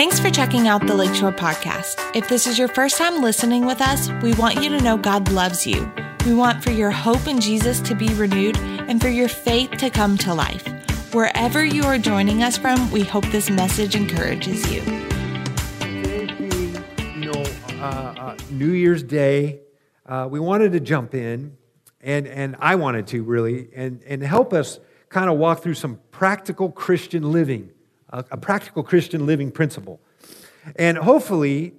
Thanks for checking out the Lakeshore Podcast. If this is your first time listening with us, we want you to know God loves you. We want for your hope in Jesus to be renewed and for your faith to come to life. Wherever you are joining us from, we hope this message encourages you. you know, uh, uh, New Year's Day, uh, we wanted to jump in, and, and I wanted to really, and, and help us kind of walk through some practical Christian living a, practical Christian living principle. And hopefully,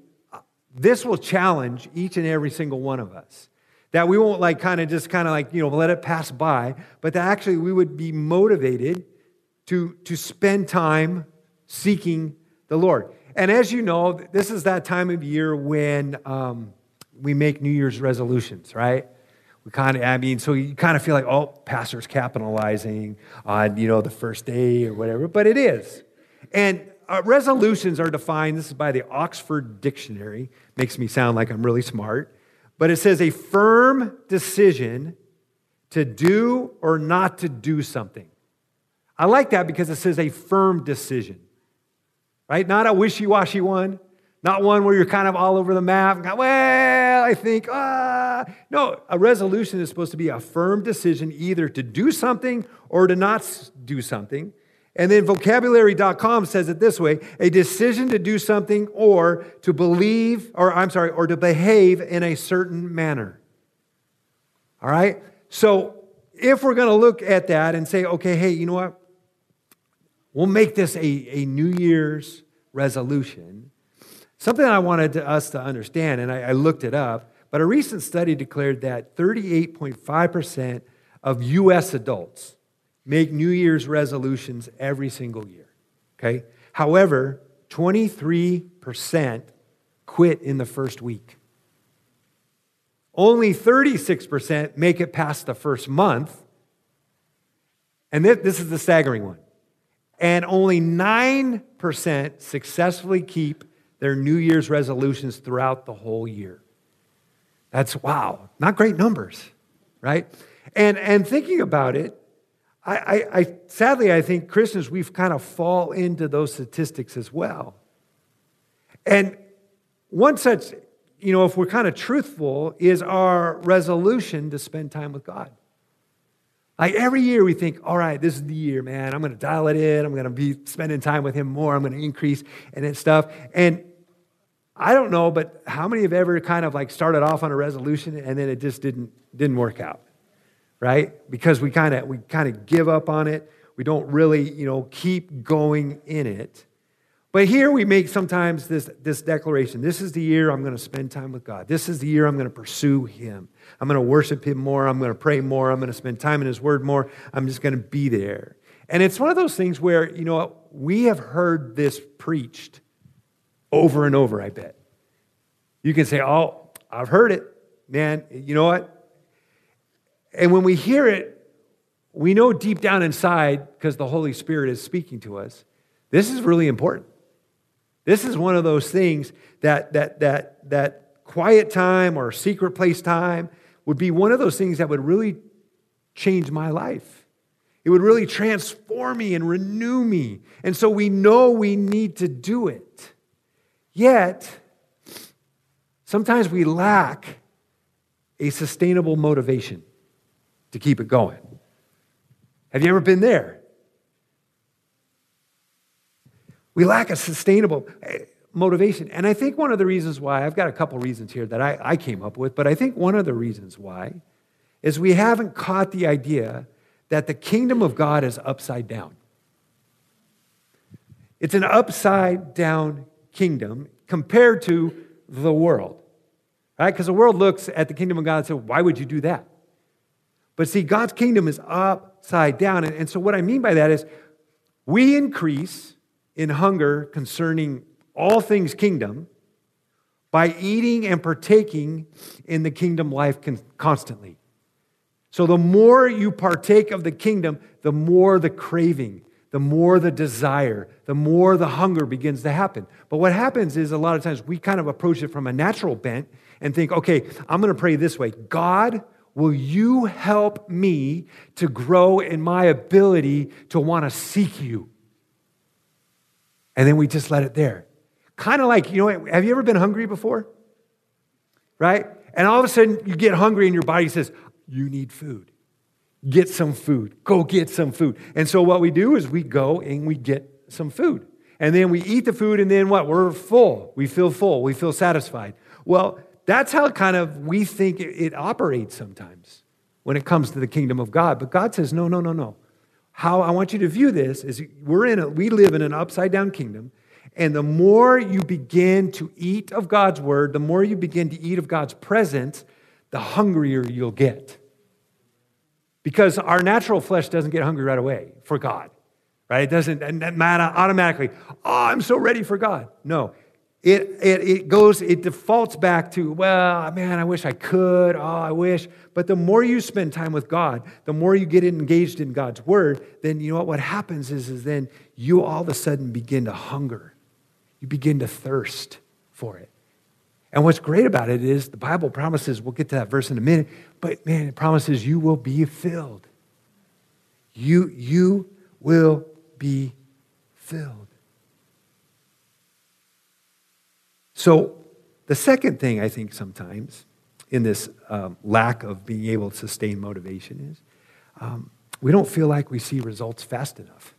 this will challenge each and every single one of us. That we won't like kind of just kind of like, you know, let it pass by, but that actually we would be motivated to, to spend time seeking the Lord. And as you know, this is that time of year when um, we make New Year's resolutions, right? We kind of, I mean, so you kind of feel like, oh, pastor's capitalizing on, you know, the first day or whatever, but it is. And uh, resolutions are defined, this is by the Oxford Dictionary, makes me sound like I'm really smart, but it says a firm decision to do or not to do something. I like that because it says a firm decision, right? Not a wishy washy one, not one where you're kind of all over the map. Well, I think, ah. No, a resolution is supposed to be a firm decision either to do something or to not do something. And then vocabulary.com says it this way a decision to do something or to believe, or I'm sorry, or to behave in a certain manner. All right? So if we're going to look at that and say, okay, hey, you know what? We'll make this a, a New Year's resolution. Something I wanted to, us to understand, and I, I looked it up, but a recent study declared that 38.5% of U.S. adults make New Year's resolutions every single year. Okay? However, 23% quit in the first week. Only 36% make it past the first month. And this is the staggering one. And only 9% successfully keep their New Year's resolutions throughout the whole year. That's wow, not great numbers, right? And, and thinking about it, I, I, I, sadly, I think Christians, we've kind of fall into those statistics as well. And one such, you know, if we're kind of truthful, is our resolution to spend time with God. Like every year we think, all right, this is the year, man. I'm going to dial it in. I'm going to be spending time with Him more. I'm going to increase and stuff. And I don't know, but how many have ever kind of like started off on a resolution and then it just didn't didn't work out? right? Because we kind of we kind of give up on it. We don't really, you know, keep going in it. But here we make sometimes this, this declaration. This is the year I'm going to spend time with God. This is the year I'm going to pursue Him. I'm going to worship Him more. I'm going to pray more. I'm going to spend time in His Word more. I'm just going to be there. And it's one of those things where, you know, we have heard this preached over and over, I bet. You can say, Oh, I've heard it. Man, you know what? And when we hear it, we know deep down inside, because the Holy Spirit is speaking to us, this is really important. This is one of those things that, that, that, that quiet time or secret place time would be one of those things that would really change my life. It would really transform me and renew me. And so we know we need to do it. Yet, sometimes we lack a sustainable motivation to keep it going. Have you ever been there? We lack a sustainable eh, motivation. And I think one of the reasons why, I've got a couple reasons here that I, I came up with, but I think one of the reasons why is we haven't caught the idea that the kingdom of God is upside down. It's an upside down kingdom compared to the world, right? Because the world looks at the kingdom of God and says, why would you do that? But see, God's kingdom is upside down. And, so, what I mean by that is we increase in hunger concerning all things kingdom by eating and partaking in the kingdom life constantly. So, the more you partake of the kingdom, the more the craving, the more the desire, the more the hunger begins to happen. But what happens is a lot of times we kind of approach it from a natural bent and think, okay, I'm going to pray this way God, Will you help me to grow in my ability to want to seek you? And then we just let it there. Kind of like, you know, have you ever been hungry before? Right? And all of a sudden you get hungry and your body says, You need food. Get some food. Go get some food. And so what we do is we go and we get some food. And then we eat the food, and then what? We're full. We feel full. We feel satisfied. Well, that's how kind of we think it operates sometimes when it comes to the kingdom of God. But God says, no, no, no, no. How I want you to view this is we're in a, we live in an upside down kingdom. And the more you begin to eat of God's word, the more you begin to eat of God's presence, the hungrier you'll get. Because our natural flesh doesn't get hungry right away for God, right? It doesn't matter automatically. Oh, I'm so ready for God. No, it, it, it goes, it defaults back to, well, man, I wish I could. Oh, I wish. But the more you spend time with God, the more you get engaged in God's word, then you know what, what happens is, is then you all of a sudden begin to hunger. You begin to thirst for it. And what's great about it is the Bible promises, we'll get to that verse in a minute, but man, it promises you will be filled. You, you will be filled. So, the second thing I think sometimes in this um, lack of being able to sustain motivation is um, we don't feel like we see results fast enough,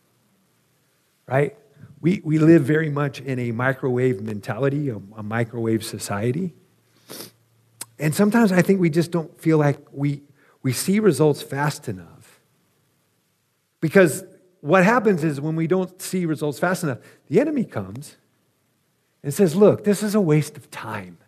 right? We, we live very much in a microwave mentality, a, a microwave society. And sometimes I think we just don't feel like we, we see results fast enough. Because what happens is when we don't see results fast enough, the enemy comes and says, Look, this is a waste of time.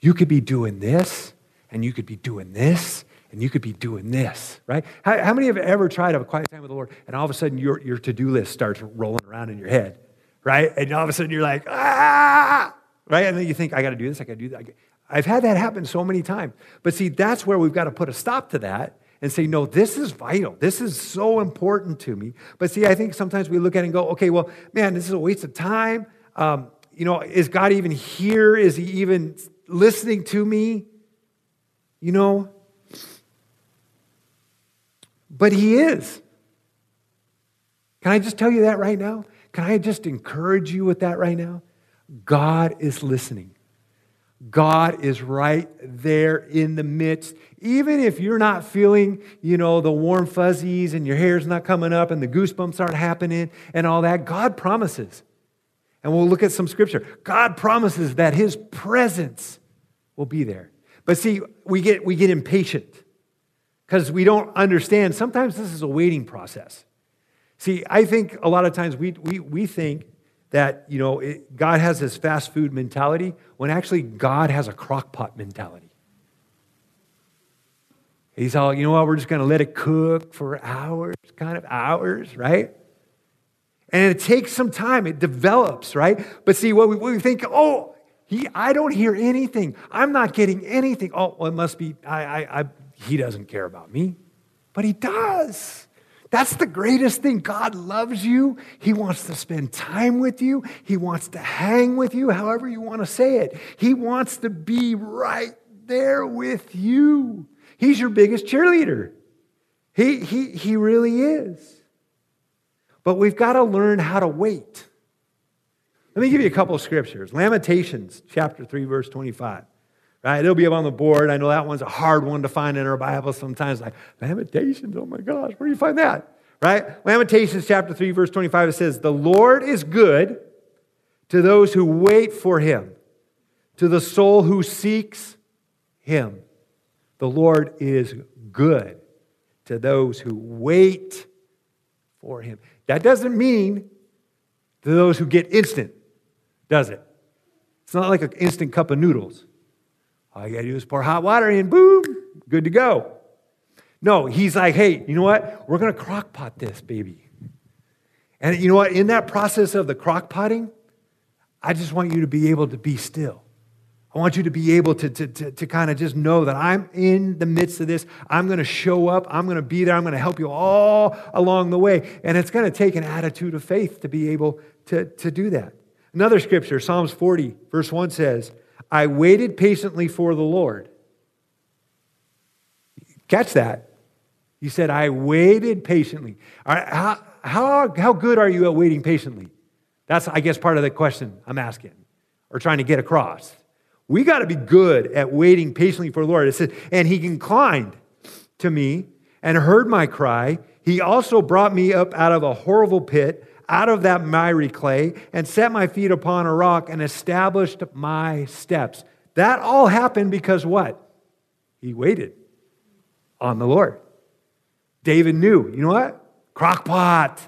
You could be doing this, and you could be doing this, and you could be doing this, right? How, how many have ever tried to have a quiet time with the Lord, and all of a sudden your, your to do list starts rolling around in your head, right? And all of a sudden you're like, ah, right? And then you think, I got to do this, I got to do that. I've had that happen so many times. But see, that's where we've got to put a stop to that and say, no, this is vital. This is so important to me. But see, I think sometimes we look at it and go, okay, well, man, this is a waste of time. Um, you know, is God even here? Is he even listening to me? You know? But he is. Can I just tell you that right now? Can I just encourage you with that right now? God is listening. God is right there in the midst. Even if you're not feeling, you know, the warm fuzzies and your hair's not coming up and the goosebumps aren't happening and all that, God promises and we'll look at some scripture. God promises that his presence will be there. But see, we get, we get impatient because we don't understand. Sometimes this is a waiting process. See, I think a lot of times we, we, we think that, you know, it, God has this fast food mentality when actually God has a crock pot mentality. He's all, you know what, we're just going to let it cook for hours, kind of hours, right? And it takes some time, it develops, right? But see, what we, we think, oh, he, I don't hear anything. I'm not getting anything. Oh, well, it must be, I, I, I, he doesn't care about me. But he does. That's the greatest thing. God loves you. He wants to spend time with you. He wants to hang with you, however you want to say it. He wants to be right there with you. He's your biggest cheerleader. He, he, he really is. But we've got to learn how to wait. Let me give you a couple of scriptures. Lamentations chapter 3, verse 25. Right? It'll be up on the board. I know that one's a hard one to find in our Bible sometimes. Like, Lamentations, oh my gosh, where do you find that? Right? Lamentations chapter 3, verse 25, it says, The Lord is good to those who wait for him, to the soul who seeks him. The Lord is good to those who wait for him. That doesn't mean to those who get instant, does it? It's not like an instant cup of noodles. All you gotta do is pour hot water in, boom, good to go. No, he's like, hey, you know what? We're gonna crock pot this, baby. And you know what? In that process of the crock potting, I just want you to be able to be still. I want you to be able to, to, to, to kind of just know that I'm in the midst of this. I'm going to show up. I'm going to be there. I'm going to help you all along the way. And it's going to take an attitude of faith to be able to, to do that. Another scripture, Psalms 40, verse 1 says, I waited patiently for the Lord. Catch that. He said, I waited patiently. How, how, how good are you at waiting patiently? That's, I guess, part of the question I'm asking or trying to get across. We got to be good at waiting patiently for the Lord. It says, and he inclined to me and heard my cry. He also brought me up out of a horrible pit, out of that miry clay, and set my feet upon a rock and established my steps. That all happened because what? He waited on the Lord. David knew, you know what? Crockpot.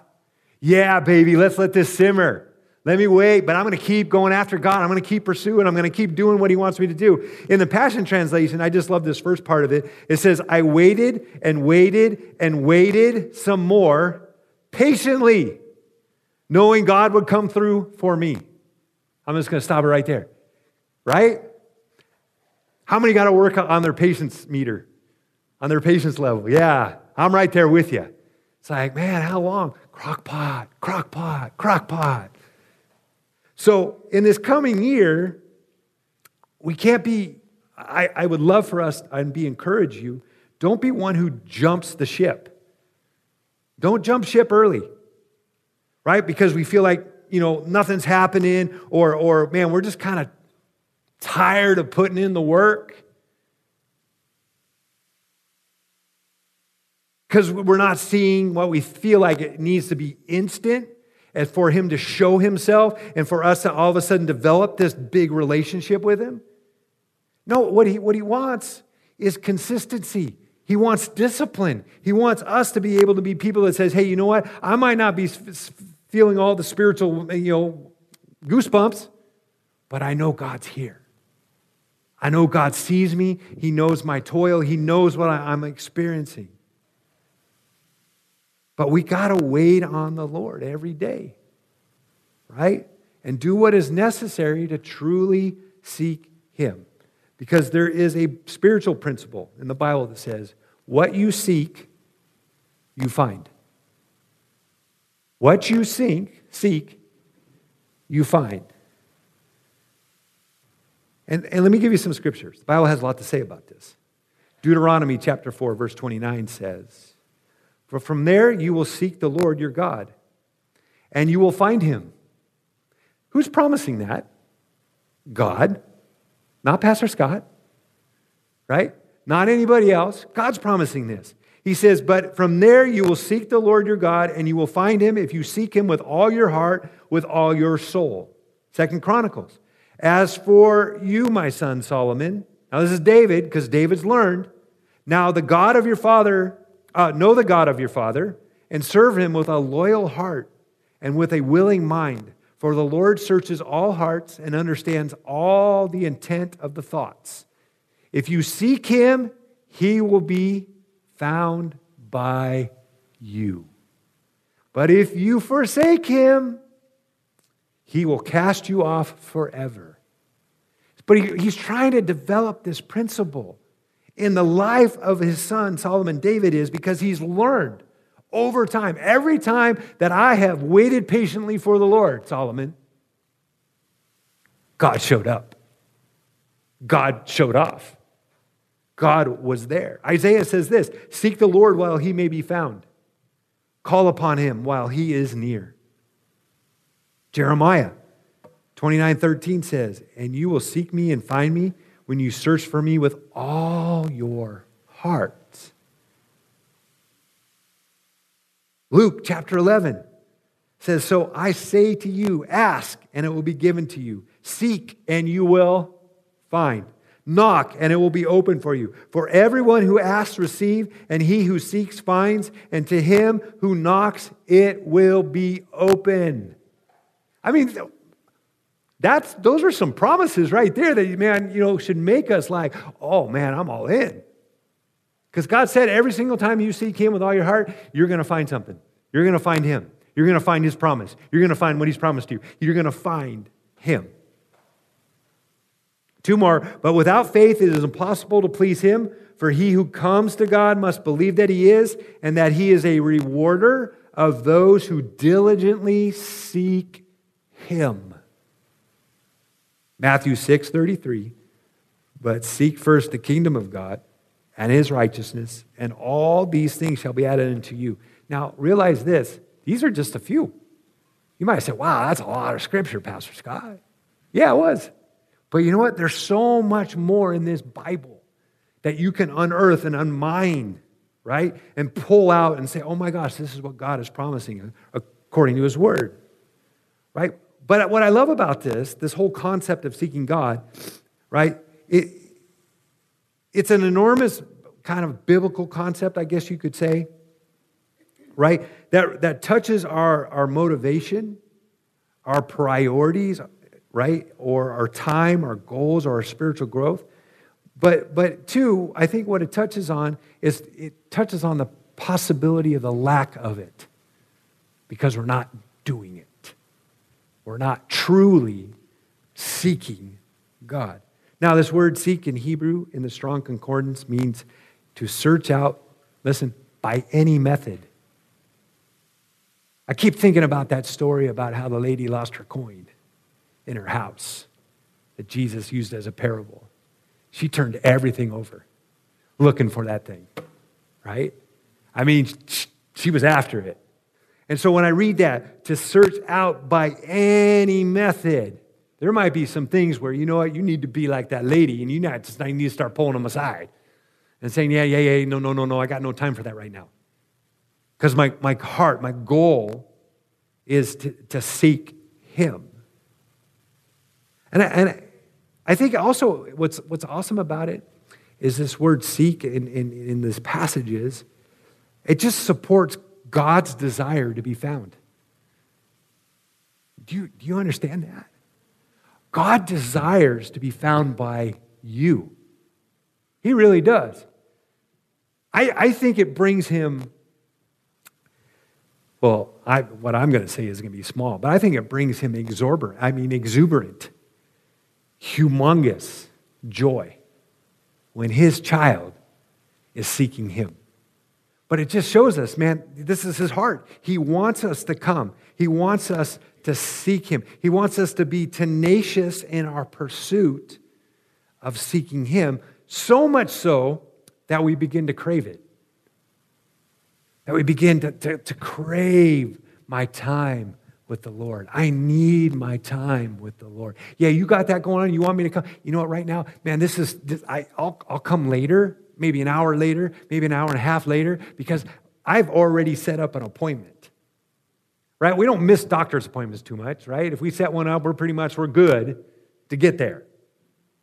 Yeah, baby, let's let this simmer. Let me wait, but I'm going to keep going after God. I'm going to keep pursuing. I'm going to keep doing what He wants me to do. In the Passion Translation, I just love this first part of it. It says, I waited and waited and waited some more patiently, knowing God would come through for me. I'm just going to stop it right there. Right? How many got to work on their patience meter, on their patience level? Yeah, I'm right there with you. It's like, man, how long? Crockpot, crockpot, crockpot. So, in this coming year, we can't be, I, I would love for us and be encourage you, don't be one who jumps the ship. Don't jump ship early, right? Because we feel like, you know, nothing's happening, or, or man, we're just kind of tired of putting in the work. Because we're not seeing what we feel like it needs to be instant and for him to show himself and for us to all of a sudden develop this big relationship with him. No, what he, what he wants is consistency. He wants discipline. He wants us to be able to be people that says, hey, you know what? I might not be feeling all the spiritual, you know, goosebumps, but I know God's here. I know God sees me. He knows my toil. He knows what I'm experiencing. But we got to wait on the Lord every day, right? And do what is necessary to truly seek Him. Because there is a spiritual principle in the Bible that says, what you seek, you find. What you seek, seek, you find. And, and let me give you some scriptures. The Bible has a lot to say about this. Deuteronomy chapter 4, verse 29 says, for from there you will seek the Lord your God, and you will find him. Who's promising that? God, not Pastor Scott, right? Not anybody else. God's promising this. He says, But from there you will seek the Lord your God, and you will find him if you seek him with all your heart, with all your soul. Second Chronicles. As for you, my son Solomon, now this is David, because David's learned. Now the God of your father uh, know the God of your father and serve him with a loyal heart and with a willing mind. For the Lord searches all hearts and understands all the intent of the thoughts. If you seek him, he will be found by you. But if you forsake him, he will cast you off forever. But he, he's trying to develop this principle in the life of his son, Solomon David, is because he's learned over time. Every time that I have waited patiently for the Lord, Solomon, God showed up. God showed off. God was there. Isaiah says this Seek the Lord while he may be found, call upon him while he is near. Jeremiah 29 13 says, And you will seek me and find me when you search for me with all your heart. Luke chapter 11 says, So I say to you, ask, and it will be given to you. Seek, and you will find. Knock, and it will be open for you. For everyone who asks, receive, and he who seeks, finds, and to him who knocks, it will be open. I mean, that's, those are some promises right there that, man, you know, should make us like, oh, man, I'm all in. Because God said every single time you seek Him with all your heart, you're going to find something. You're going to find Him. You're going to find His promise. You're going to find what He's promised you. You're going to find Him. Two more. But without faith, it is impossible to please Him. For he who comes to God must believe that He is, and that He is a rewarder of those who diligently seek Him. Matthew 6 33. But seek first the kingdom of God and his righteousness, and all these things shall be added unto you. Now, realize this these are just a few. You might say, wow, that's a lot of scripture, Pastor Scott. Yeah, it was. But you know what? There's so much more in this Bible that you can unearth and unmine, right? And pull out and say, oh my gosh, this is what God is promising according to his word, right? But what I love about this, this whole concept of seeking God, right? It, it's an enormous kind of biblical concept, I guess you could say, right? That, that touches our, our motivation, our priorities, right? Or our time, our goals, or our spiritual growth. But, but two, I think what it touches on is it touches on the possibility of the lack of it because we're not doing it. We're not truly seeking God. Now, this word seek in Hebrew in the Strong Concordance means to search out, listen, by any method. I keep thinking about that story about how the lady lost her coin in her house that Jesus used as a parable. She turned everything over looking for that thing, right? I mean, she was after it. And so when I read that, to search out by any method, there might be some things where, you know what, you need to be like that lady and you need to start pulling them aside and saying, yeah, yeah, yeah, no, no, no, no, I got no time for that right now. Because my, my heart, my goal is to, to seek Him. And I, and I think also what's, what's awesome about it is this word seek in, in, in these passages, it just supports God's desire to be found. Do you, do you understand that? God desires to be found by you. He really does. I, I think it brings him, well, I, what I'm going to say is going to be small, but I think it brings him exorbitant, I mean, exuberant, humongous joy when his child is seeking him. But it just shows us, man, this is his heart. He wants us to come. He wants us to seek him. He wants us to be tenacious in our pursuit of seeking him, so much so that we begin to crave it. That we begin to, to, to crave my time with the Lord. I need my time with the Lord. Yeah, you got that going on. You want me to come? You know what, right now, man, this is, this, I, I'll, I'll come later maybe an hour later, maybe an hour and a half later, because I've already set up an appointment. Right? We don't miss doctor's appointments too much, right? If we set one up, we're pretty much we're good to get there.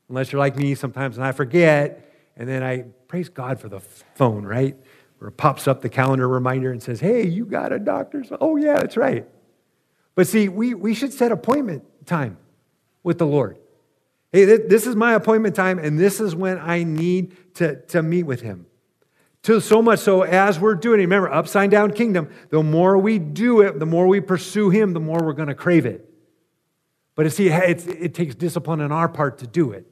Unless you're like me sometimes and I forget, and then I praise God for the phone, right? Where it pops up the calendar reminder and says, Hey, you got a doctor's. Oh, yeah, that's right. But see, we, we should set appointment time with the Lord. Hey, this is my appointment time, and this is when I need to, to meet with him. To so much so, as we're doing it, remember, upside down kingdom, the more we do it, the more we pursue him, the more we're going to crave it. But see, it takes discipline on our part to do it.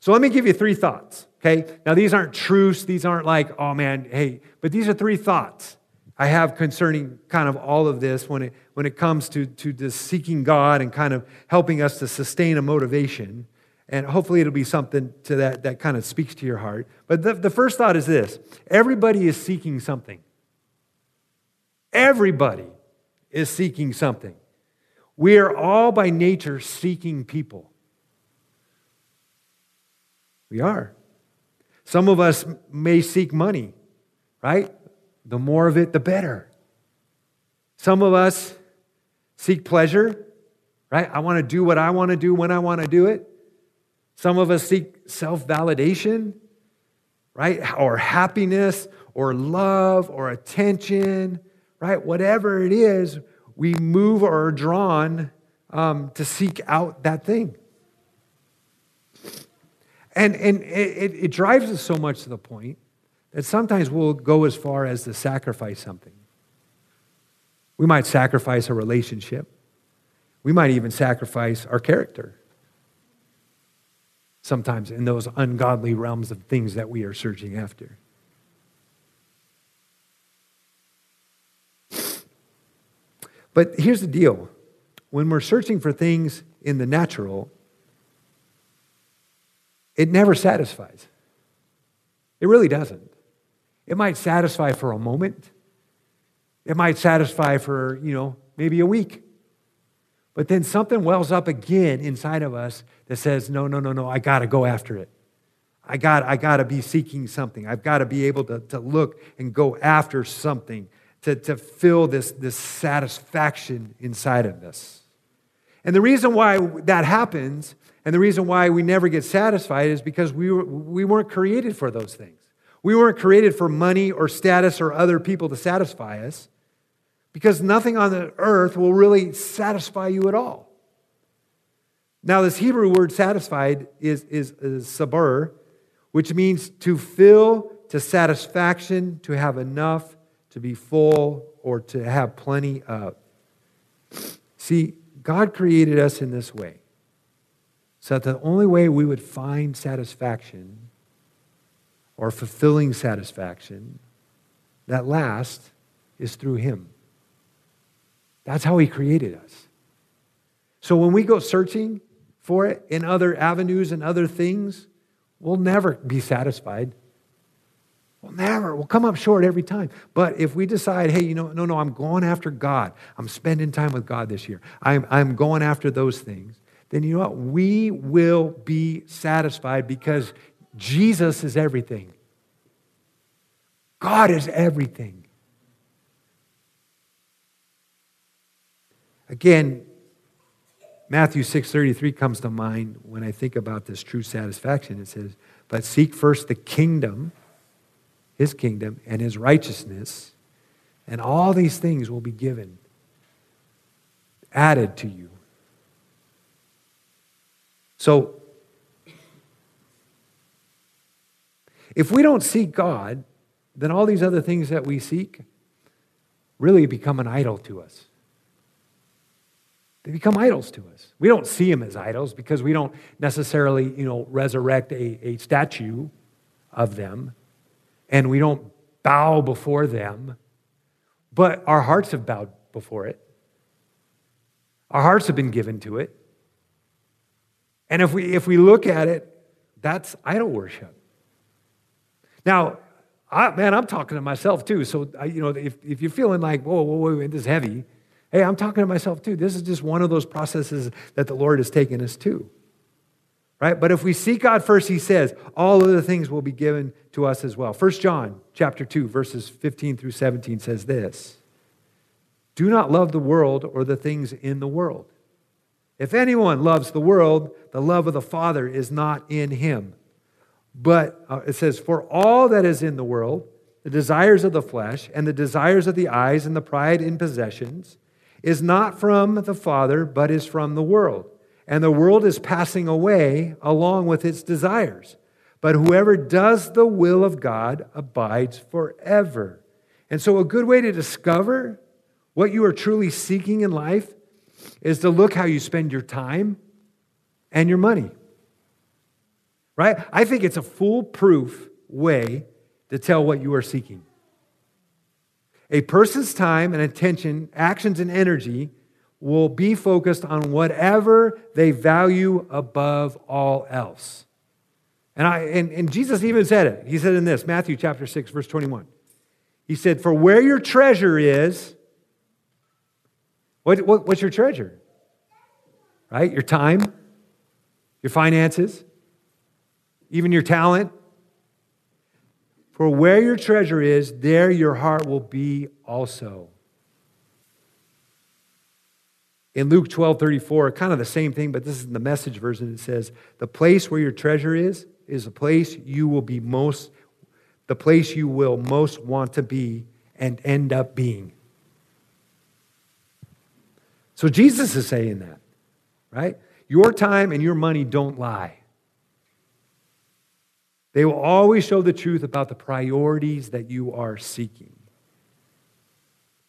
So let me give you three thoughts, okay? Now, these aren't truths. These aren't like, oh man, hey, but these are three thoughts I have concerning kind of all of this when it, when it comes to, to this seeking God and kind of helping us to sustain a motivation. And hopefully it'll be something to that that kind of speaks to your heart. But the, the first thought is this everybody is seeking something. Everybody is seeking something. We are all by nature seeking people. We are. Some of us may seek money, right? The more of it, the better. Some of us seek pleasure, right? I want to do what I want to do when I want to do it. Some of us seek self validation, right? Or happiness, or love, or attention, right? Whatever it is, we move or are drawn um, to seek out that thing. And, and it, it drives us so much to the point that sometimes we'll go as far as to sacrifice something. We might sacrifice a relationship. We might even sacrifice our character. Sometimes in those ungodly realms of things that we are searching after. But here's the deal when we're searching for things in the natural, it never satisfies. It really doesn't. It might satisfy for a moment. It might satisfy for, you know, maybe a week. But then something wells up again inside of us that says, no, no, no, no, I got to go after it. I got, I got to be seeking something. I've got to be able to, to look and go after something to, to fill this, this satisfaction inside of us. And the reason why that happens and the reason why we never get satisfied is because we, were, we weren't created for those things. We weren't created for money or status or other people to satisfy us because nothing on the earth will really satisfy you at all. Now, this Hebrew word satisfied is, is, is sabur, which means to fill to satisfaction, to have enough, to be full, or to have plenty of. See, God created us in this way so that the only way we would find satisfaction or fulfilling satisfaction that lasts is through Him. That's how He created us. So when we go searching for it in other avenues and other things, we'll never be satisfied. We'll never. We'll come up short every time. But if we decide, hey, you know, no, no, I'm going after God. I'm spending time with God this year. I'm, I'm going after those things. Then you know what? We will be satisfied because Jesus is everything. God is everything. Again, Matthew 6:33 comes to mind when I think about this true satisfaction. It says, "But seek first the kingdom his kingdom and his righteousness, and all these things will be given, added to you. So, if we don't seek God, then all these other things that we seek really become an idol to us. They become idols to us. We don't see them as idols because we don't necessarily, you know, resurrect a, a statue of them and we don't bow before them, but our hearts have bowed before it. Our hearts have been given to it. And if we, if we look at it, that's idol worship. Now, I, man, I'm talking to myself too. So, I, you know, if, if you're feeling like, whoa, whoa, whoa, this is heavy, hey, I'm talking to myself too. This is just one of those processes that the Lord has taken us to right but if we seek god first he says all other things will be given to us as well 1 john chapter 2 verses 15 through 17 says this do not love the world or the things in the world if anyone loves the world the love of the father is not in him but uh, it says for all that is in the world the desires of the flesh and the desires of the eyes and the pride in possessions is not from the father but is from the world and the world is passing away along with its desires. But whoever does the will of God abides forever. And so, a good way to discover what you are truly seeking in life is to look how you spend your time and your money. Right? I think it's a foolproof way to tell what you are seeking. A person's time and attention, actions and energy will be focused on whatever they value above all else. And, I, and, and Jesus even said it. He said in this, Matthew chapter 6, verse 21. He said, For where your treasure is, what, what, what's your treasure? Right? Your time, your finances, even your talent. For where your treasure is, there your heart will be also. In Luke 12 34, kind of the same thing, but this is the message version. It says, The place where your treasure is, is the place you will be most, the place you will most want to be and end up being. So Jesus is saying that, right? Your time and your money don't lie. They will always show the truth about the priorities that you are seeking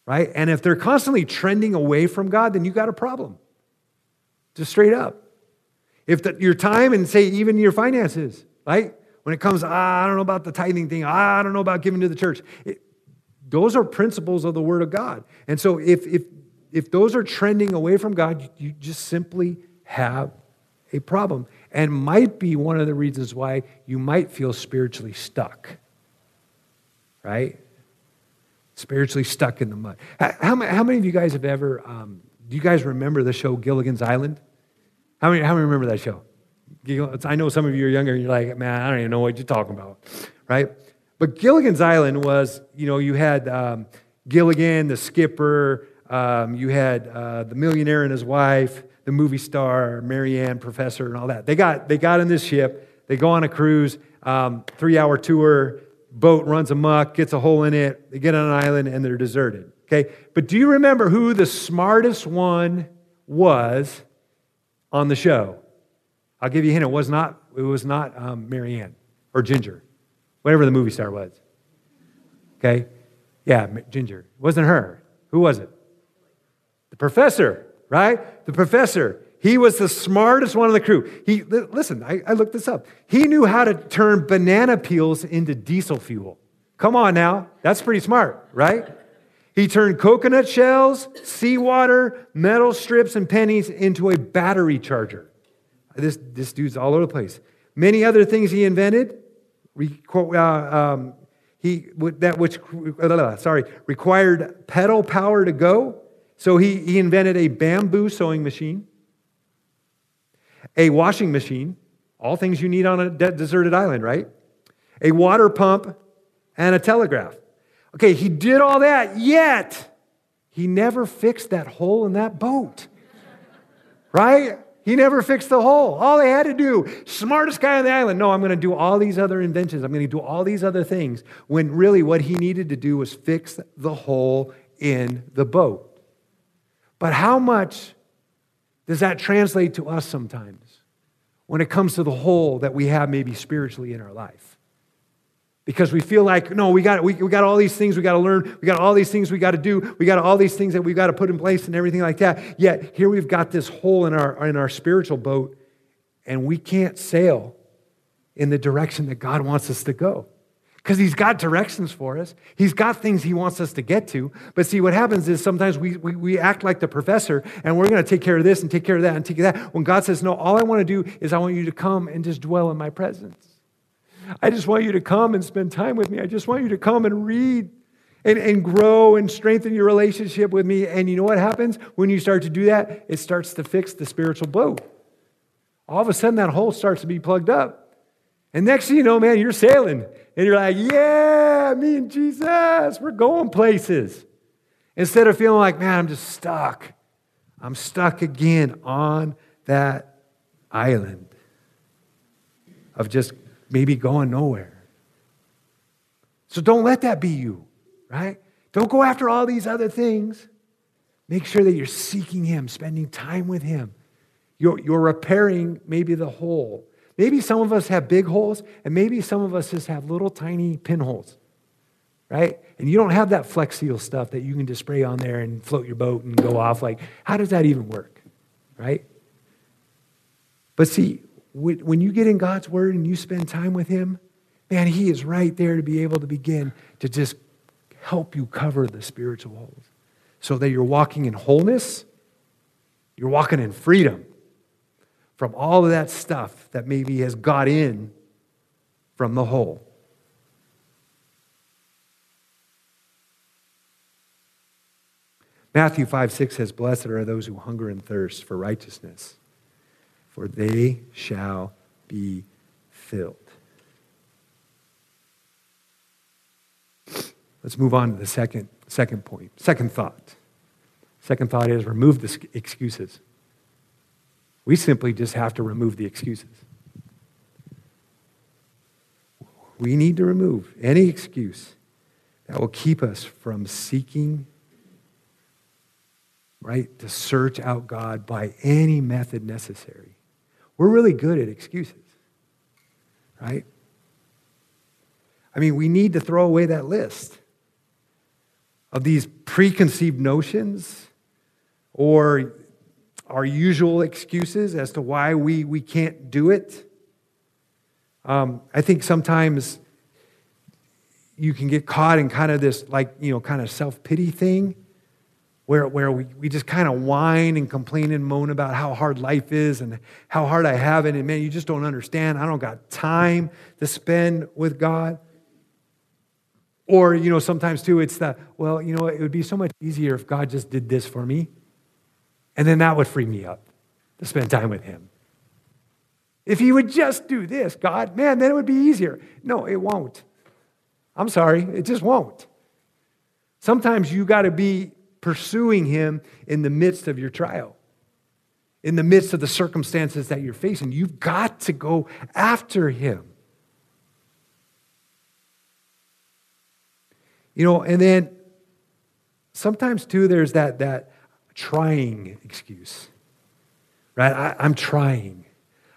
right? And if they're constantly trending away from God, then you got a problem. Just straight up. If the, your time and say even your finances, right? When it comes, ah, I don't know about the tithing thing, ah, I don't know about giving to the church. It, those are principles of the Word of God. And so if, if, if those are trending away from God, you, you just simply have a problem. And might be one of the reasons why you might feel spiritually stuck, right? spiritually stuck in the mud. How, how, many of you guys have ever, um, do you guys remember the show Gilligan's Island? How many, how many remember that show? I know some of you are younger and you're like, man, I don't even know what you're talking about, right? But Gilligan's Island was, you know, you had um, Gilligan, the skipper, um, you had uh, the millionaire and his wife, the movie star, Mary Ann, professor, and all that. They got, they got in this ship, they go on a cruise, um, three hour tour, boat runs amuck, gets a hole in it, they get on an island, and they're deserted. Okay? But do you remember who the smartest one was on the show? I'll give you a hint. It was not, it was not um, Mary Ann or Ginger, whatever the movie star was. Okay? Yeah, Ginger. It wasn't her. Who was it? The professor, right? The professor. He was the smartest one on the crew. He, listen, I, I looked this up. He knew how to turn banana peels into diesel fuel. Come on now. That's pretty smart, right? He turned coconut shells, seawater, metal strips, and pennies into a battery charger. This, this dude's all over the place. Many other things he invented. Uh, um, he, that which, sorry, required pedal power to go. So he, he invented a bamboo sewing machine, a washing machine, all things you need on a deserted island, right? A water pump, and a telegraph. Okay, he did all that, yet he never fixed that hole in that boat. Right? He never fixed the hole. All they had to do, smartest guy on the island, no, I'm going to do all these other inventions. I'm going to do all these other things. When really what he needed to do was fix the hole in the boat. But how much does that translate to us sometimes when it comes to the hole that we have maybe spiritually in our life? because we feel like no we got we, we got all these things we got to learn. We got all these things we got to do. We got all these things that we've got to put in place and everything like that. Yet here we've got this hole in our in our spiritual boat and we can't sail in the direction that god wants us to go because he's got directions for us he's got things he wants us to get to but see what happens is sometimes we, we, we act like the professor and we're going to take care of this and take care of that and take care of that when god says no all i want to do is i want you to come and just dwell in my presence I just want you to come and spend time with me. I just want you to come and read and, and grow and strengthen your relationship with me. And you know what happens when you start to do that? It starts to fix the spiritual boat. All of a sudden, that hole starts to be plugged up. And next thing you know, man, you're sailing. And you're like, yeah, me and Jesus, we're going places. Instead of feeling like, man, I'm just stuck. I'm stuck again on that island of just maybe going nowhere. So don't let that be you, right? Don't go after all these other things. Make sure that you're seeking Him, spending time with Him. You're, you're repairing maybe the hole. Maybe some of us have big holes, and maybe some of us just have little tiny pinholes, right? And you don't have that Flex Seal stuff that you can just spray on there and float your boat and go off. Like, how does that even work, right? But see, when you get in God's word and you spend time with Him, man, He is right there to be able to begin to just help you cover the spiritual holes so that you're walking in wholeness, you're walking in freedom from all of that stuff that maybe has got in from the hole. Matthew 5 6 says, Blessed are those who hunger and thirst for righteousness for they shall be filled. Let's move on to the second, second point, second thought. Second thought is remove the excuses. We simply just have to remove the excuses. We need to remove any excuse that will keep us from seeking right? To search out God by any method necessary. We're really good at excuses, right? I mean, we need to throw away that list of these preconceived notions or our usual excuses as to why we, we can't do it. Um, I think sometimes you can get caught in kind of this, like, you know, kind of self pity thing where, where we, we just kind of whine and complain and moan about how hard life is and how hard I have it. And man, you just don't understand. I don't got time to spend with God. Or, you know, sometimes too, it's the, well, you know, it would be so much easier if God just did this for me. And then that would free me up to spend time with Him. If He would just do this, God, man, then it would be easier. No, it won't. I'm sorry, it just won't. Sometimes you got to be pursuing Him in the midst of your trial, in the midst of the circumstances that you're facing. You've got to go after Him. You know, and then sometimes too, there's that, that trying excuse, right? I, I'm trying.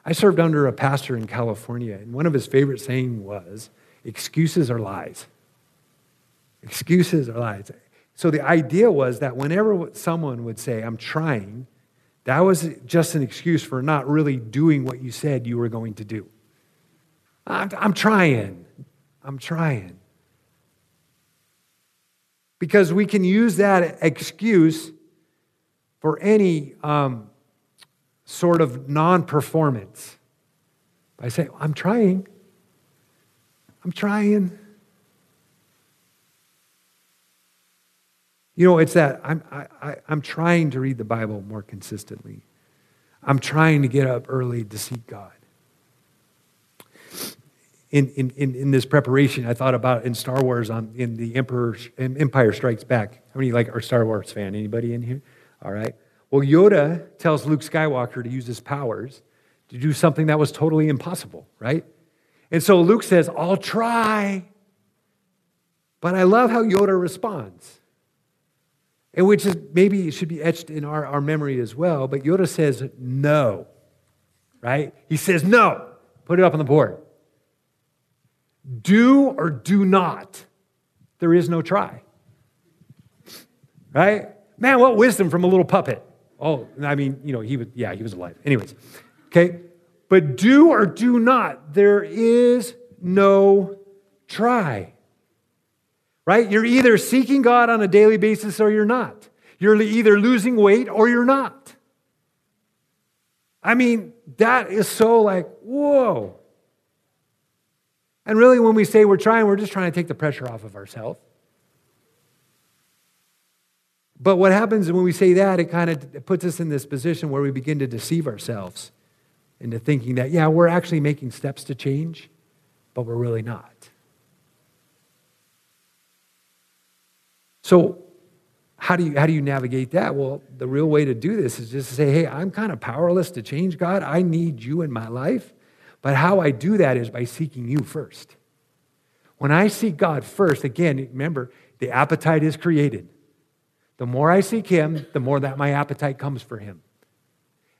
I served under a pastor in California, and one of his favorite saying was, excuses are lies. Excuses are lies. So the idea was that whenever someone would say, I'm trying, that was just an excuse for not really doing what you said you were going to do. I'm, I'm trying. I'm trying. Because we can use that excuse for any um, sort of non performance by saying, I'm trying. I'm trying. You know, it's that I'm, I, I'm trying to read the Bible more consistently. I'm trying to get up early to seek God in, in, in, in, this preparation, I thought about in Star Wars on in the Emperor Empire Strikes Back. How many like are Star Wars fan? Anybody in here? All right. Well, Yoda tells Luke Skywalker to use his powers to do something that was totally impossible, right? And so Luke says, "I'll try." But I love how Yoda responds. And which is maybe it should be etched in our, our memory as well. But Yoda says no, right? He says no. Put it up on the board. Do or do not. There is no try. Right? Man, what wisdom from a little puppet. Oh, I mean, you know, he was, yeah, he was alive. Anyways, okay? But do or do not. There is no try. Right? You're either seeking God on a daily basis or you're not. You're either losing weight or you're not. I mean, that is so like, whoa. And really, when we say we're trying, we're just trying to take the pressure off of ourselves. But what happens when we say that, it kind of puts us in this position where we begin to deceive ourselves into thinking that, yeah, we're actually making steps to change, but we're really not. So, how do you, how do you navigate that? Well, the real way to do this is just to say, hey, I'm kind of powerless to change God. I need you in my life. But how I do that is by seeking you first. When I seek God first, again, remember, the appetite is created. The more I seek Him, the more that my appetite comes for Him.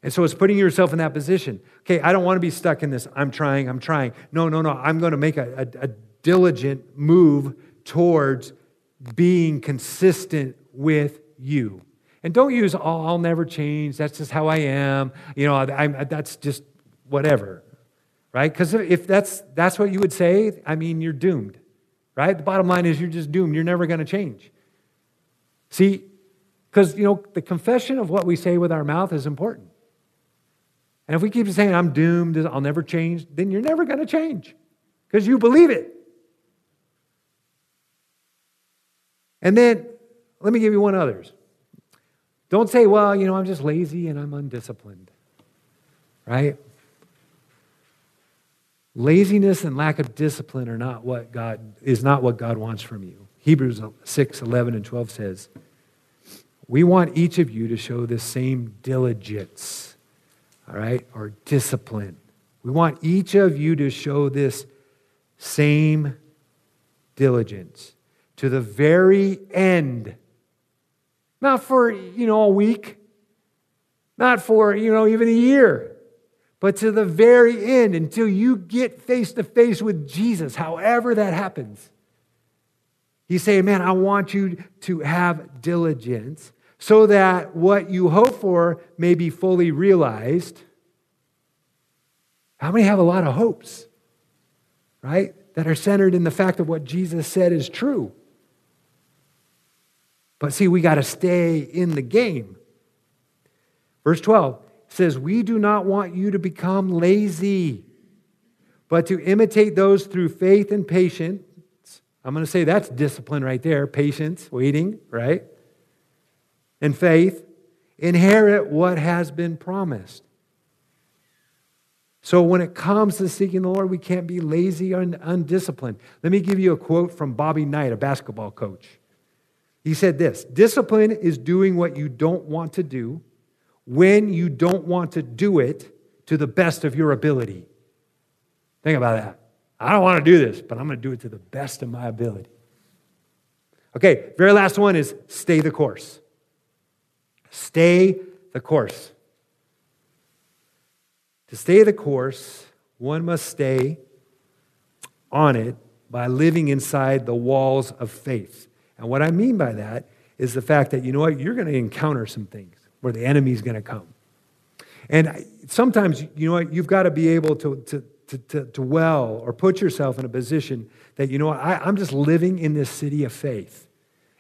And so it's putting yourself in that position. Okay, I don't want to be stuck in this. I'm trying, I'm trying. No, no, no. I'm going to make a, a, a diligent move towards being consistent with you. And don't use, oh, I'll never change. That's just how I am. You know, I'm, that's just whatever right? Because if that's, that's what you would say, I mean, you're doomed, right? The bottom line is you're just doomed. You're never going to change. See, because, you know, the confession of what we say with our mouth is important. And if we keep saying, I'm doomed, I'll never change, then you're never going to change because you believe it. And then, let me give you one others. Don't say, well, you know, I'm just lazy and I'm undisciplined, right? Laziness and lack of discipline are not what God is not what God wants from you. Hebrews 6, 11, and 12 says, We want each of you to show the same diligence, all right, or discipline. We want each of you to show this same diligence to the very end. Not for, you know, a week, not for, you know, even a year but to the very end until you get face to face with Jesus, however that happens. He's saying, Man, I want you to have diligence so that what you hope for may be fully realized. How many have a lot of hopes, right? That are centered in the fact of what Jesus said is true. But see, we got to stay in the game. Verse 12 says, We do not want you to become lazy, but to imitate those through faith and patience. I'm going to say that's discipline right there patience, waiting, right? And faith. Inherit what has been promised. So when it comes to seeking the Lord, we can't be lazy and undisciplined. Let me give you a quote from Bobby Knight, a basketball coach. He said this Discipline is doing what you don't want to do when you don't want to do it to the best of your ability. Think about that. I don't want to do this, but I'm going to do it to the best of my ability. Okay, very last one is stay the course. Stay the course. To stay the course, one must stay on it by living inside the walls of faith. And what I mean by that is the fact that, you know what, you're going to encounter some things where the enemy's going to come. And sometimes, you know what, you've got to be able to, to, to, to, to well or put yourself in a position that, you know what, I, I'm just living in this city of faith.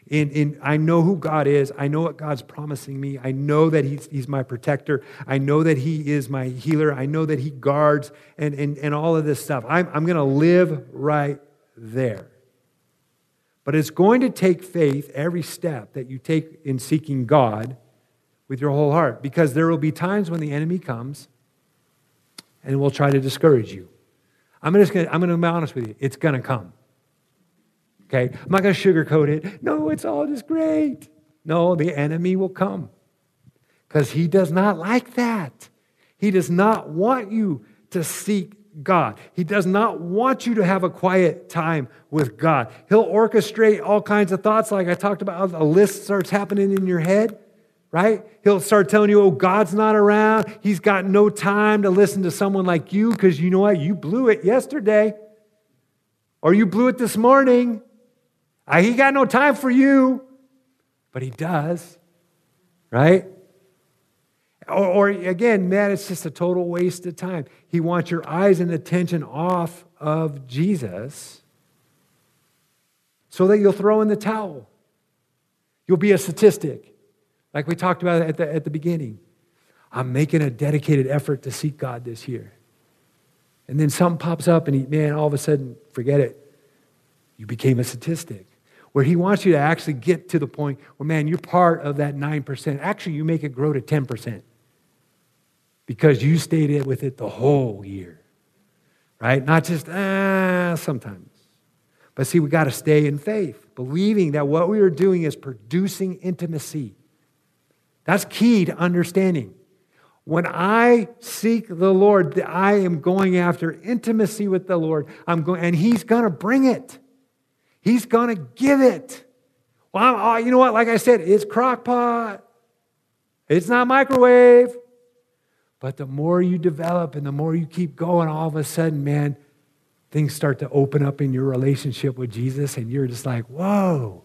In, in, I know who God is. I know what God's promising me. I know that he's, he's my protector. I know that He is my healer. I know that He guards and, and, and all of this stuff. I'm, I'm going to live right there. But it's going to take faith every step that you take in seeking God with your whole heart because there will be times when the enemy comes and will try to discourage you. I'm just going to, I'm going to be honest with you. It's going to come. Okay? I'm not going to sugarcoat it. No, it's all just great. No, the enemy will come because he does not like that. He does not want you to seek God. He does not want you to have a quiet time with God. He'll orchestrate all kinds of thoughts, like I talked about. A list starts happening in your head, right? He'll start telling you, oh, God's not around. He's got no time to listen to someone like you because you know what? You blew it yesterday, or you blew it this morning. He got no time for you, but he does, right? Or, or, again, man, it's just a total waste of time. He wants your eyes and attention off of Jesus so that you'll throw in the towel. You'll be a statistic, like we talked about at the, at the beginning. I'm making a dedicated effort to seek God this year. And then something pops up, and he, man, all of a sudden, forget it. You became a statistic where he wants you to actually get to the point where, man, you're part of that 9%. Actually, you make it grow to 10% because you stayed with it the whole year, right? Not just, ah, sometimes. But see, we got to stay in faith, believing that what we are doing is producing intimacy. That's key to understanding. When I seek the Lord, I am going after intimacy with the Lord. I'm going, and He's going to bring it. He's going to give it. Well, oh, you know what? Like I said, it's crock pot. It's not microwave. But the more you develop and the more you keep going, all of a sudden, man, things start to open up in your relationship with Jesus, and you're just like, whoa,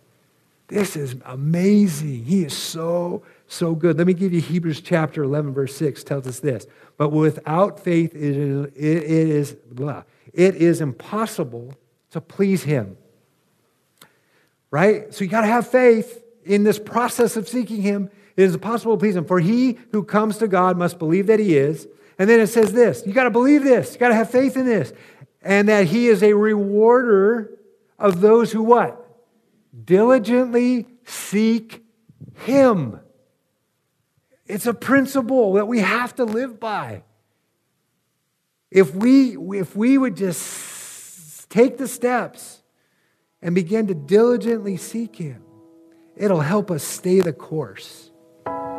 this is amazing. He is so, so good. Let me give you Hebrews chapter 11, verse 6 tells us this. But without faith, it is, it is, blah, it is impossible to please him. Right? So you got to have faith in this process of seeking him it is impossible to please him. For he who comes to God must believe that he is. And then it says this you got to believe this, you got to have faith in this. And that he is a rewarder of those who what? Diligently seek him. It's a principle that we have to live by. If we, if we would just take the steps and begin to diligently seek him, it'll help us stay the course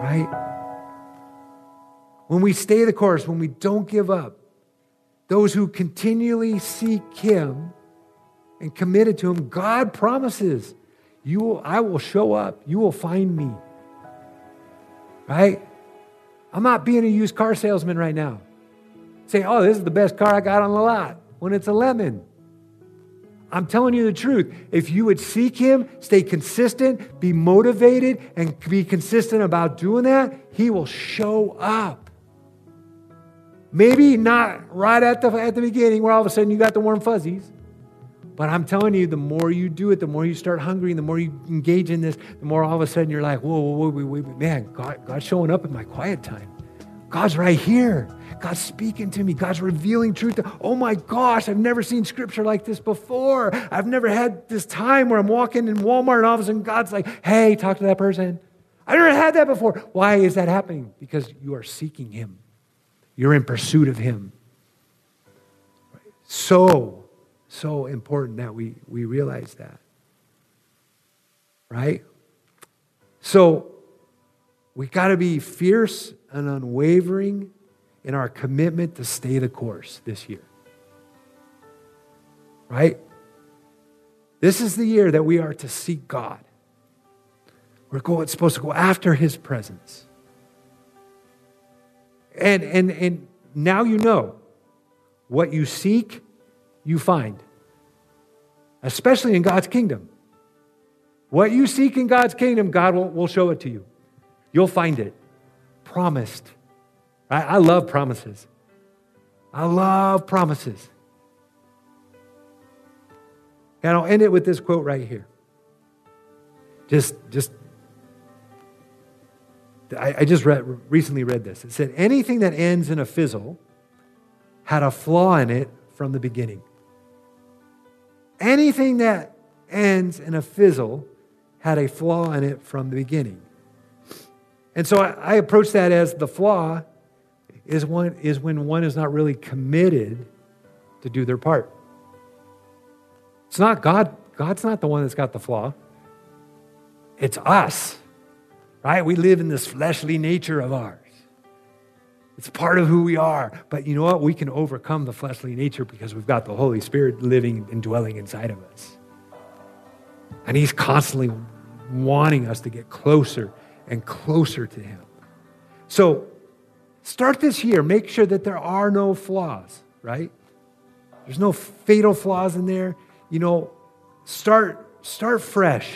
right? When we stay the course, when we don't give up, those who continually seek Him and committed to Him, God promises, you will, I will show up. You will find me. Right? I'm not being a used car salesman right now. Say, oh, this is the best car I got on the lot when it's a lemon. I'm telling you the truth. If you would seek Him, stay consistent, be motivated, and be consistent about doing that, He will show up. Maybe not right at the, at the beginning where all of a sudden you got the warm fuzzies. But I'm telling you, the more you do it, the more you start hungering, the more you engage in this, the more all of a sudden you're like, whoa, whoa, whoa, man, God, God's showing up in my quiet time. God's right here. God's speaking to me. God's revealing truth. Oh my gosh, I've never seen scripture like this before. I've never had this time where I'm walking in Walmart and all of a sudden God's like, hey, talk to that person. I've never had that before. Why is that happening? Because you are seeking Him, you're in pursuit of Him. So, so important that we, we realize that. Right? So, we got to be fierce and unwavering in our commitment to stay the course this year. Right? This is the year that we are to seek God. We're going, supposed to go after his presence. And, and, and now you know what you seek, you find, especially in God's kingdom. What you seek in God's kingdom, God will, will show it to you. You'll find it. Promised. I, I love promises. I love promises. And I'll end it with this quote right here. Just, just, I, I just read, recently read this. It said, anything that ends in a fizzle had a flaw in it from the beginning. Anything that ends in a fizzle had a flaw in it from the beginning. And so I, I approach that as the flaw is, one, is when one is not really committed to do their part. It's not God. God's not the one that's got the flaw. It's us, right? We live in this fleshly nature of ours. It's part of who we are. But you know what? We can overcome the fleshly nature because we've got the Holy Spirit living and dwelling inside of us. And He's constantly wanting us to get closer and closer to Him. So start this year. Make sure that there are no flaws, right? There's no fatal flaws in there. You know, start start fresh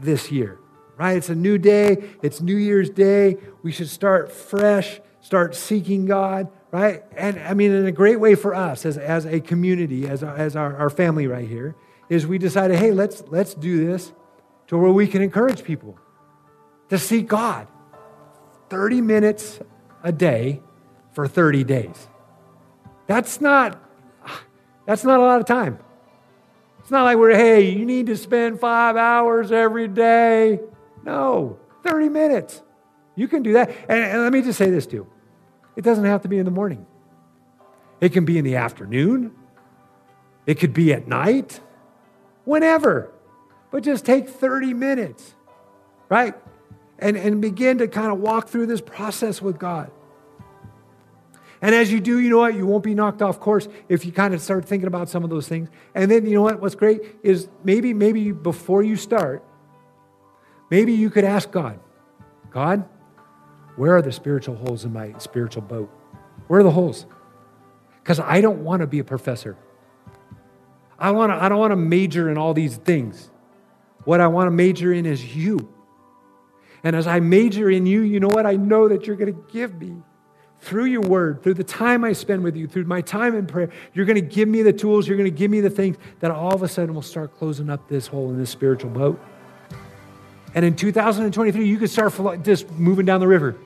this year, right? It's a new day. It's New Year's Day. We should start fresh, start seeking God, right? And I mean, in a great way for us as, as a community, as, our, as our, our family right here, is we decided, hey, let's, let's do this to where we can encourage people to see God. 30 minutes a day for 30 days. That's not that's not a lot of time. It's not like we're, hey, you need to spend five hours every day. No, 30 minutes. You can do that. And, and let me just say this too it doesn't have to be in the morning, it can be in the afternoon, it could be at night, whenever. But just take 30 minutes, right? And, and begin to kind of walk through this process with God. And as you do, you know what? You won't be knocked off course if you kind of start thinking about some of those things. And then, you know what? What's great is maybe, maybe before you start, maybe you could ask God, God, where are the spiritual holes in my spiritual boat? Where are the holes? Because I don't want to be a professor. I, wanna, I don't want to major in all these things. What I want to major in is you. And as I major in you, you know what? I know that you're going to give me through your word, through the time I spend with you, through my time in prayer. You're going to give me the tools, you're going to give me the things that all of a sudden will start closing up this hole in this spiritual boat. And in 2023, you can start just moving down the river.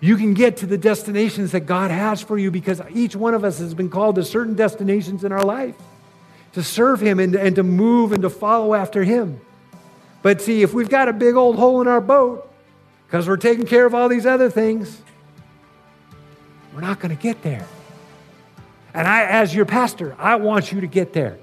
You can get to the destinations that God has for you because each one of us has been called to certain destinations in our life to serve Him and, and to move and to follow after Him. But see, if we've got a big old hole in our boat because we're taking care of all these other things, we're not going to get there. And I, as your pastor, I want you to get there.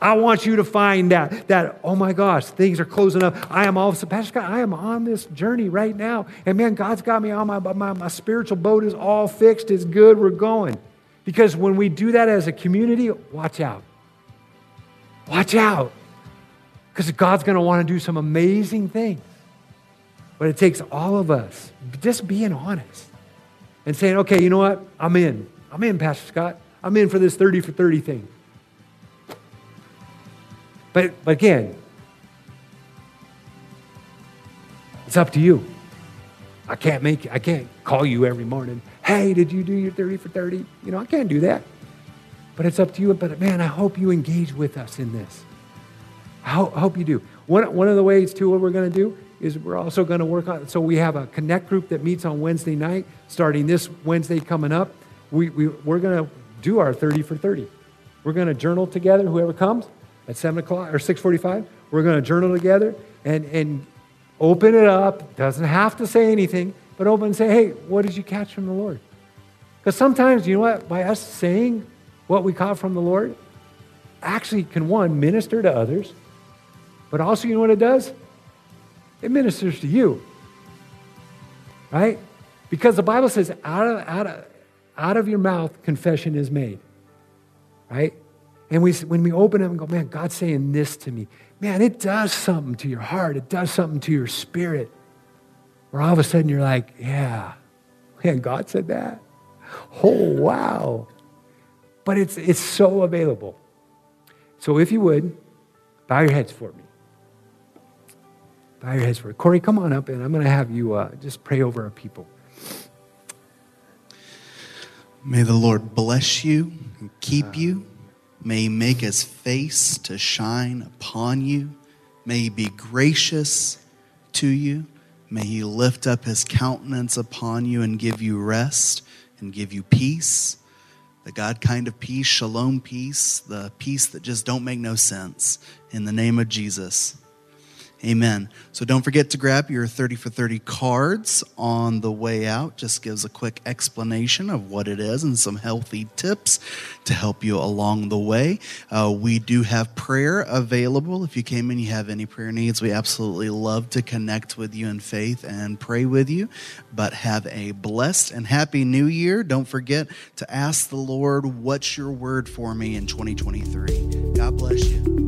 I want you to find that, that, oh my gosh, things are closing up. I am also, Pastor Scott, I am on this journey right now. And man, God's got me on my, my, my spiritual boat is all fixed, it's good, we're going. Because when we do that as a community, watch out. Watch out. Because God's going to want to do some amazing things. But it takes all of us just being honest and saying, okay, you know what? I'm in. I'm in, Pastor Scott. I'm in for this 30 for 30 thing. But, but again, it's up to you. I can't make I can't call you every morning. Hey, did you do your 30 for 30? You know, I can't do that. But it's up to you. But man, I hope you engage with us in this. I hope you do. One, one of the ways, too, what we're going to do is we're also going to work on. So we have a connect group that meets on Wednesday night, starting this Wednesday coming up. We, we we're going to do our 30 for 30. We're going to journal together. Whoever comes at seven o'clock or 6:45, we're going to journal together and and open it up. Doesn't have to say anything, but open and say, "Hey, what did you catch from the Lord?" Because sometimes, you know what? By us saying what we caught from the Lord, actually can one minister to others, but also, you know what it does? It ministers to you. Right? Because the Bible says, out of, out of, out of your mouth, confession is made. Right? And we, when we open up and go, man, God's saying this to me, man, it does something to your heart. It does something to your spirit. Where all of a sudden you're like, yeah, man, God said that. Oh, wow. But it's, it's so available. So if you would, bow your heads for me. Bow your heads for me. Corey, come on up, and I'm going to have you uh, just pray over our people. May the Lord bless you and keep you. May he make his face to shine upon you. May he be gracious to you. May he lift up his countenance upon you and give you rest and give you peace. The God kind of peace, shalom peace, the peace that just don't make no sense. In the name of Jesus. Amen. So don't forget to grab your 30 for 30 cards on the way out. Just gives a quick explanation of what it is and some healthy tips to help you along the way. Uh, we do have prayer available. If you came in, you have any prayer needs, we absolutely love to connect with you in faith and pray with you. But have a blessed and happy new year. Don't forget to ask the Lord, what's your word for me in 2023? God bless you.